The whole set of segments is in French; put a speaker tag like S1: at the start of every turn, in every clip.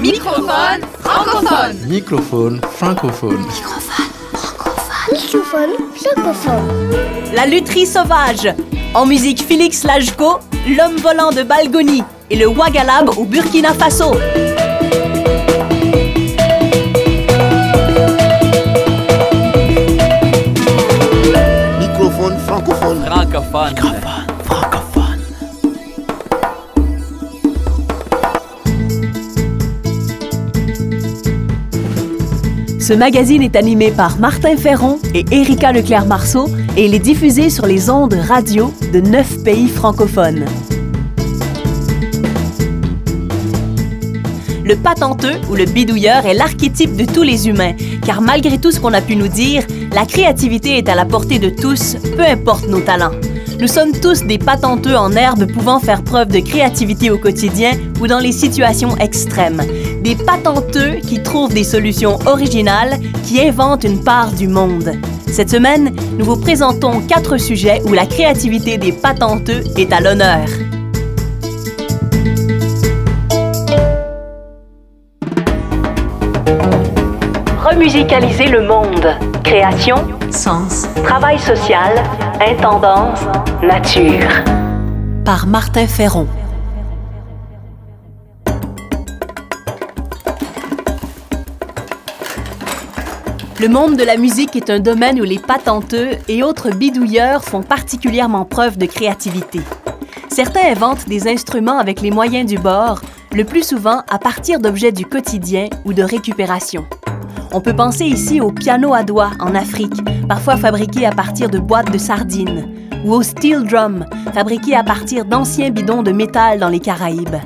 S1: Microphone francophone.
S2: Microphone francophone.
S3: Microphone francophone.
S4: La lutherie sauvage. En musique Félix Lajko, l'homme volant de Balgoni et le Wagalab au Burkina Faso.
S5: Microphone francophone.
S6: Francophone.
S4: Ce magazine est animé par Martin Ferron et Erika Leclerc-Marceau et il est diffusé sur les ondes radio de neuf pays francophones. Le patenteux ou le bidouilleur est l'archétype de tous les humains, car malgré tout ce qu'on a pu nous dire, la créativité est à la portée de tous, peu importe nos talents. Nous sommes tous des patenteux en herbe pouvant faire preuve de créativité au quotidien ou dans les situations extrêmes. Des patenteux qui trouvent des solutions originales, qui inventent une part du monde. Cette semaine, nous vous présentons quatre sujets où la créativité des patenteux est à l'honneur. Remusicaliser le monde. Création,
S7: Sens.
S4: travail social, intendance, nature. Par Martin Ferron. Le monde de la musique est un domaine où les patenteux et autres bidouilleurs font particulièrement preuve de créativité. Certains inventent des instruments avec les moyens du bord, le plus souvent à partir d'objets du quotidien ou de récupération. On peut penser ici au piano à doigts en Afrique, parfois fabriqué à partir de boîtes de sardines, ou au steel drum, fabriqué à partir d'anciens bidons de métal dans les Caraïbes.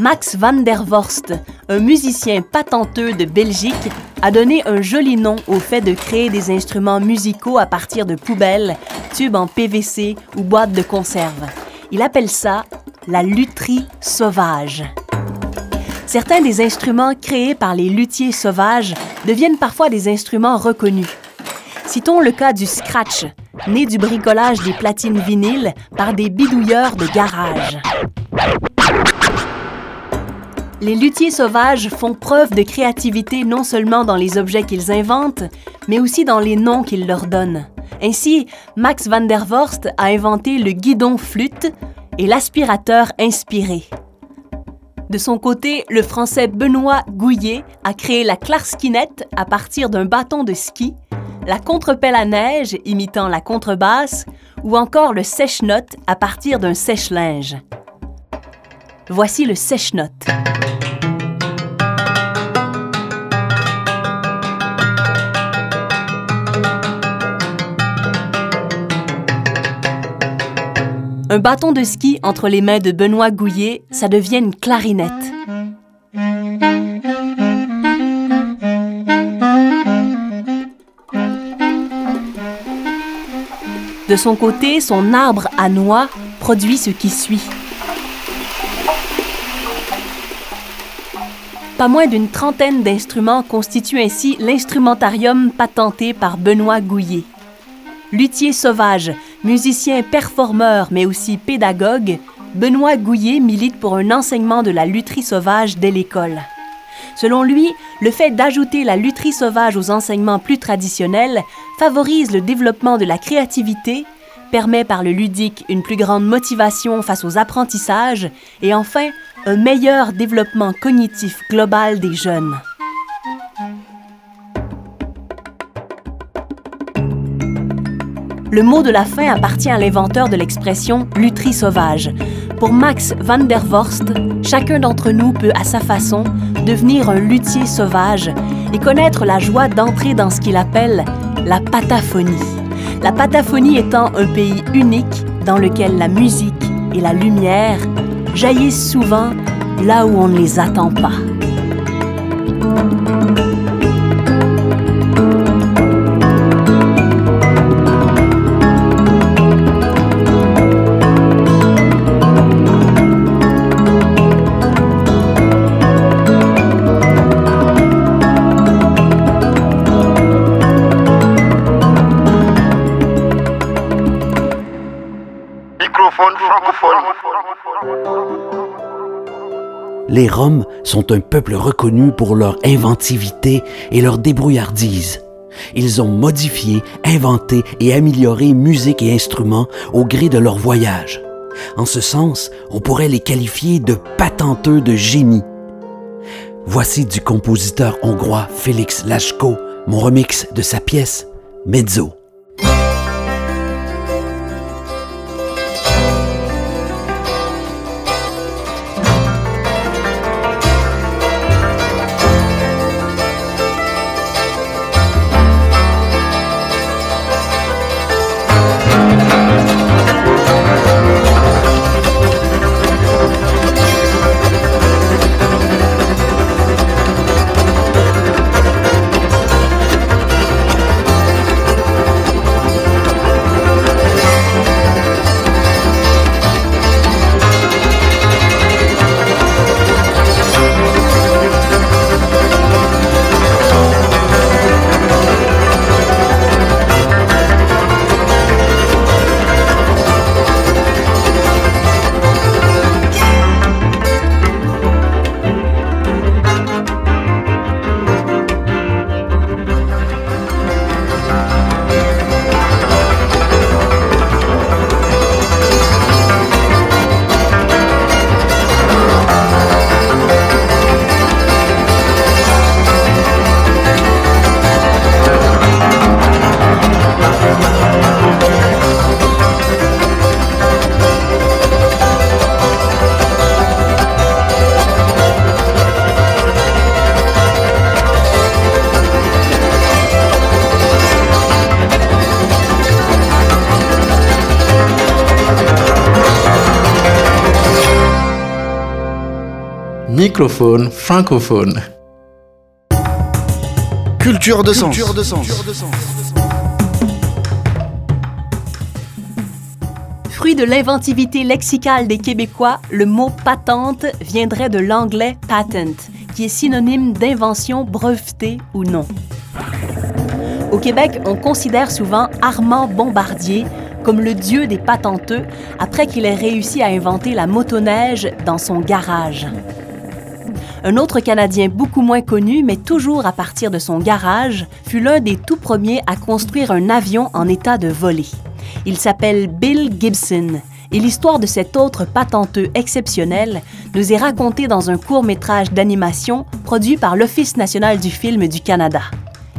S4: Max van der Vorst, un musicien patenteux de Belgique, a donné un joli nom au fait de créer des instruments musicaux à partir de poubelles, tubes en PVC ou boîtes de conserve. Il appelle ça la lutherie sauvage. Certains des instruments créés par les luthiers sauvages deviennent parfois des instruments reconnus. Citons le cas du scratch, né du bricolage des platines vinyles par des bidouilleurs de garage. Les luthiers sauvages font preuve de créativité non seulement dans les objets qu'ils inventent, mais aussi dans les noms qu'ils leur donnent. Ainsi, Max van der Vorst a inventé le guidon flûte et l'aspirateur inspiré. De son côté, le français Benoît Gouillet a créé la clarskinette à partir d'un bâton de ski, la contrepelle à neige imitant la contrebasse ou encore le sèche-note à partir d'un sèche-linge. Voici le sèche-note. Un bâton de ski entre les mains de Benoît Gouillet, ça devient une clarinette. De son côté, son arbre à noix produit ce qui suit. Pas moins d'une trentaine d'instruments constituent ainsi l'instrumentarium patenté par Benoît Gouillet. Luthier sauvage, musicien performeur mais aussi pédagogue, Benoît Gouillet milite pour un enseignement de la lutherie sauvage dès l'école. Selon lui, le fait d'ajouter la lutherie sauvage aux enseignements plus traditionnels favorise le développement de la créativité, permet par le ludique une plus grande motivation face aux apprentissages et enfin un meilleur développement cognitif global des jeunes. Le mot de la fin appartient à l'inventeur de l'expression lutherie sauvage. Pour Max van der Vorst, chacun d'entre nous peut à sa façon devenir un luthier sauvage et connaître la joie d'entrer dans ce qu'il appelle la pataphonie. La pataphonie étant un pays unique dans lequel la musique et la lumière jaillissent souvent là où on ne les attend pas.
S5: Les Roms sont un peuple reconnu pour leur inventivité et leur débrouillardise. Ils ont modifié, inventé et amélioré musique et instruments au gré de leur voyage. En ce sens, on pourrait les qualifier de patenteux de génie. Voici du compositeur hongrois Félix Lachko, mon remix de sa pièce Mezzo.
S2: Microphone francophone.
S7: Culture de sens.
S4: Fruit de l'inventivité lexicale des Québécois, le mot patente viendrait de l'anglais patent, qui est synonyme d'invention brevetée ou non. Au Québec, on considère souvent Armand Bombardier comme le dieu des patenteux après qu'il ait réussi à inventer la motoneige dans son garage. Un autre Canadien beaucoup moins connu, mais toujours à partir de son garage, fut l'un des tout premiers à construire un avion en état de voler. Il s'appelle Bill Gibson, et l'histoire de cet autre patenteux exceptionnel nous est racontée dans un court métrage d'animation produit par l'Office national du film du Canada.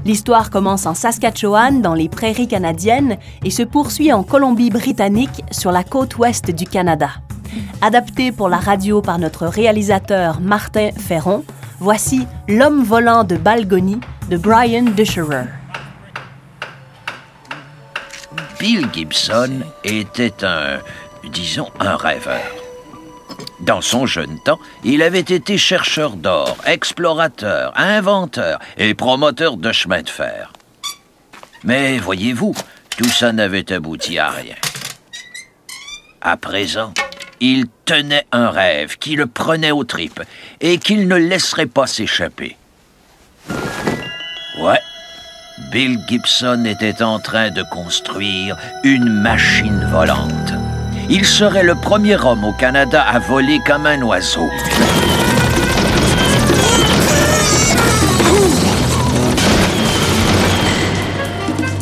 S4: L'histoire commence en Saskatchewan, dans les prairies canadiennes, et se poursuit en Colombie-Britannique, sur la côte ouest du Canada. Adapté pour la radio par notre réalisateur Martin Ferron, voici L'homme volant de Balgony de Brian Duscherer.
S8: Bill Gibson était un, disons, un rêveur. Dans son jeune temps, il avait été chercheur d'or, explorateur, inventeur et promoteur de chemin de fer. Mais voyez-vous, tout ça n'avait abouti à rien. À présent, il tenait un rêve qui le prenait aux tripes et qu'il ne laisserait pas s'échapper. Ouais, Bill Gibson était en train de construire une machine volante. Il serait le premier homme au Canada à voler comme un oiseau.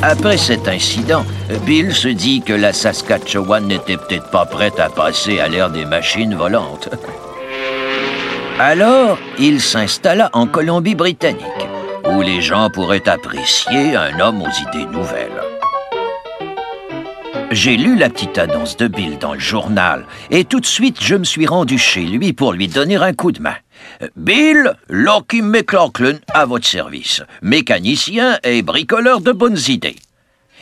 S8: Après cet incident, Bill se dit que la Saskatchewan n'était peut-être pas prête à passer à l'ère des machines volantes. Alors, il s'installa en Colombie-Britannique, où les gens pourraient apprécier un homme aux idées nouvelles. J'ai lu la petite annonce de Bill dans le journal et tout de suite je me suis rendu chez lui pour lui donner un coup de main. Bill Locky McLaughlin à votre service, mécanicien et bricoleur de bonnes idées.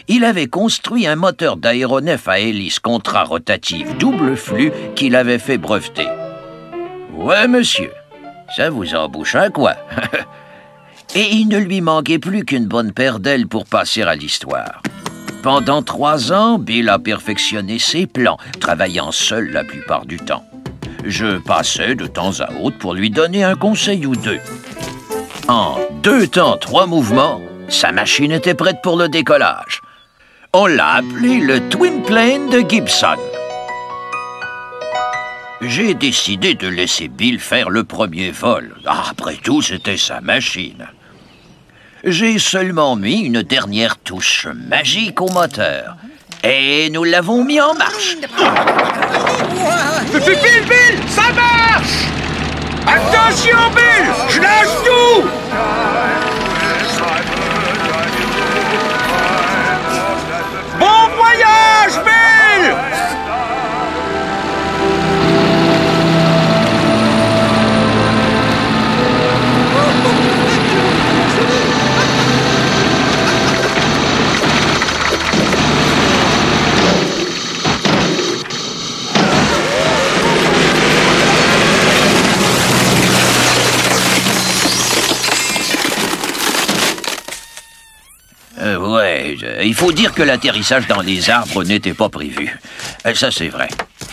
S8: Il avait construit un moteur d'aéronef à hélice contrarotative double flux qu'il avait fait breveter. Ouais, monsieur, ça vous embouche un quoi. et il ne lui manquait plus qu'une bonne paire d'ailes pour passer à l'histoire. Pendant trois ans, Bill a perfectionné ses plans, travaillant seul la plupart du temps. Je passais de temps à autre pour lui donner un conseil ou deux. En deux temps, trois mouvements, sa machine était prête pour le décollage. On l'a appelé le Twin Plane de Gibson. j'ai décidé de laisser Bill faire le premier vol. Ah, après tout, c'était sa machine. J'ai seulement mis une dernière touche magique au moteur. Et nous l'avons mis en marche.
S7: Bill, Bill, ça marche! Attention, Bill Je lâche tout
S8: Euh, ouais, euh, il faut dire que l'atterrissage dans les arbres n'était pas prévu. Euh, ça, c'est vrai.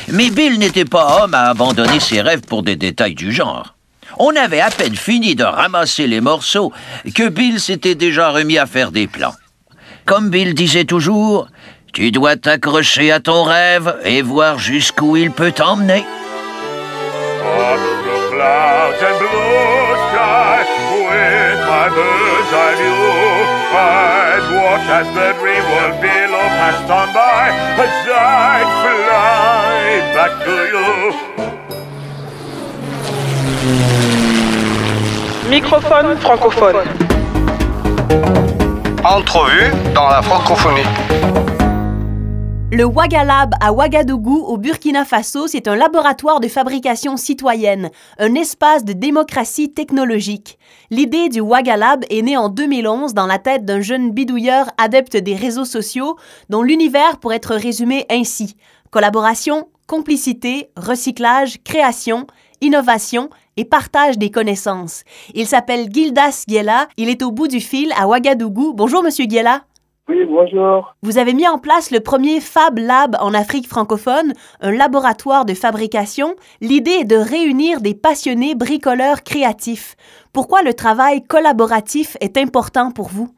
S8: Mais Bill n'était pas homme à abandonner ses rêves pour des détails du genre. On avait à peine fini de ramasser les morceaux que Bill s'était déjà remis à faire des plans. Comme Bill disait toujours, tu dois t'accrocher à ton rêve et voir jusqu'où il peut t'emmener.
S7: The clouds and blue sky with my bird's eye view. I'd watch as the dream world below passed on by as I'd fly back to you.
S9: Microphone francophone.
S10: Entrevue dans la francophonie.
S4: Le Wagalab à Ouagadougou, au Burkina Faso, c'est un laboratoire de fabrication citoyenne, un espace de démocratie technologique. L'idée du Wagalab est née en 2011 dans la tête d'un jeune bidouilleur adepte des réseaux sociaux, dont l'univers pourrait être résumé ainsi collaboration, complicité, recyclage, création, innovation et partage des connaissances. Il s'appelle Gildas Giela, il est au bout du fil à Ouagadougou. Bonjour, monsieur Giela.
S11: Oui, bonjour.
S4: Vous avez mis en place le premier Fab Lab en Afrique francophone, un laboratoire de fabrication. L'idée est de réunir des passionnés bricoleurs créatifs. Pourquoi le travail collaboratif est important pour vous?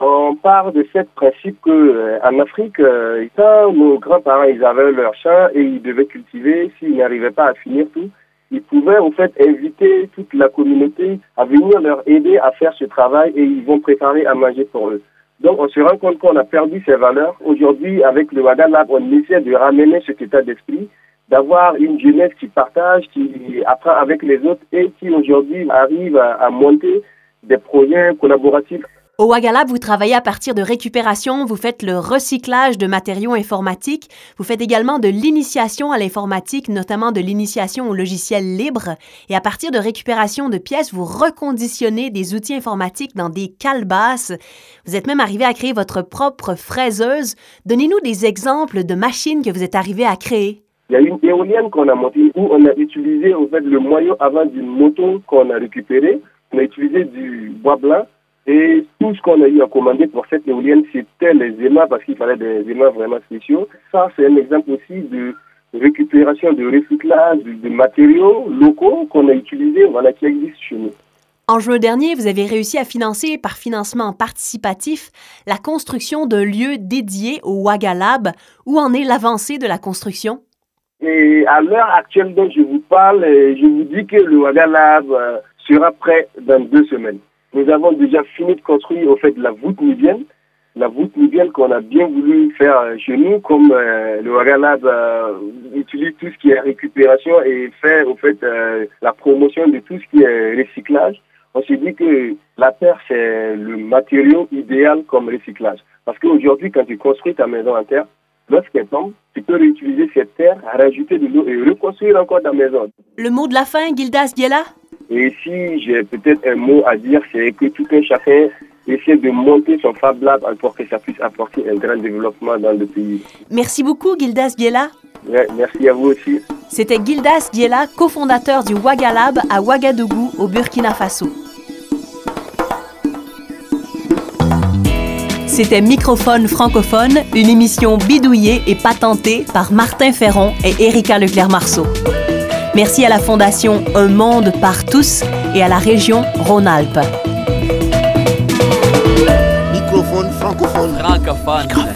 S11: On part de ce principe que euh, en Afrique, euh, quand nos grands-parents ils avaient leur champ et ils devaient cultiver, s'ils n'arrivaient pas à finir tout, ils pouvaient en fait inviter toute la communauté à venir leur aider à faire ce travail et ils vont préparer à manger pour eux. Donc on se rend compte qu'on a perdu ces valeurs. Aujourd'hui, avec le Waga Lab, on essaie de ramener cet état d'esprit, d'avoir une jeunesse qui partage, qui apprend avec les autres et qui aujourd'hui arrive à monter des projets collaboratifs
S4: Au Wagalab, vous travaillez à partir de récupération, vous faites le recyclage de matériaux informatiques, vous faites également de l'initiation à l'informatique, notamment de l'initiation au logiciel libre, et à partir de récupération de pièces, vous reconditionnez des outils informatiques dans des calebasses. Vous êtes même arrivé à créer votre propre fraiseuse. Donnez-nous des exemples de machines que vous êtes arrivé à créer.
S11: Il y a une éolienne qu'on a montée où on a utilisé en fait le moyeu avant d'une moto qu'on a récupéré. On a utilisé du bois blanc et tout ce qu'on a eu à commander pour cette éolienne, c'était les aimants parce qu'il fallait des aimants vraiment spéciaux. Ça, c'est un exemple aussi de récupération, de recyclage de, matériaux locaux qu'on a utilisés, voilà, qui existent chez nous.
S4: En juin dernier, vous avez réussi à financer par financement participatif la construction d'un lieu dédié au Wagalab. Où en est l'avancée de la construction?
S11: Et à l'heure actuelle dont je vous parle, euh, je vous dis que le Waga Lab euh, sera prêt dans deux semaines. Nous avons déjà fini de construire fait la voûte nubienne, la voûte nubienne qu'on a bien voulu faire euh, chez nous, comme euh, le Waga Lab euh, utilise tout ce qui est récupération et fait fait euh, la promotion de tout ce qui est recyclage. On s'est dit que la terre c'est le matériau idéal comme recyclage. Parce qu'aujourd'hui, quand tu construis ta maison en terre, lorsqu'elle tombe, tu peux réutiliser cette terre, rajouter de l'eau et reconstruire encore ta maison.
S4: Le mot de la fin, Gildas Biela?
S11: Et si j'ai peut-être un mot à dire, c'est que tout un chacun essaie de monter son Fab Lab pour que ça puisse apporter un grand développement dans le pays.
S4: Merci beaucoup, Gildas Biela.
S11: Ouais, merci à vous aussi.
S4: C'était Gildas Biela, cofondateur du Wagalab à Ouagadougou, au Burkina Faso. C'était Microphone francophone, une émission bidouillée et patentée par Martin Ferron et Erika Leclerc-Marceau. Merci à la Fondation Un Monde par tous et à la région Rhône-Alpes.
S10: Microphone francophone.
S6: Francophone.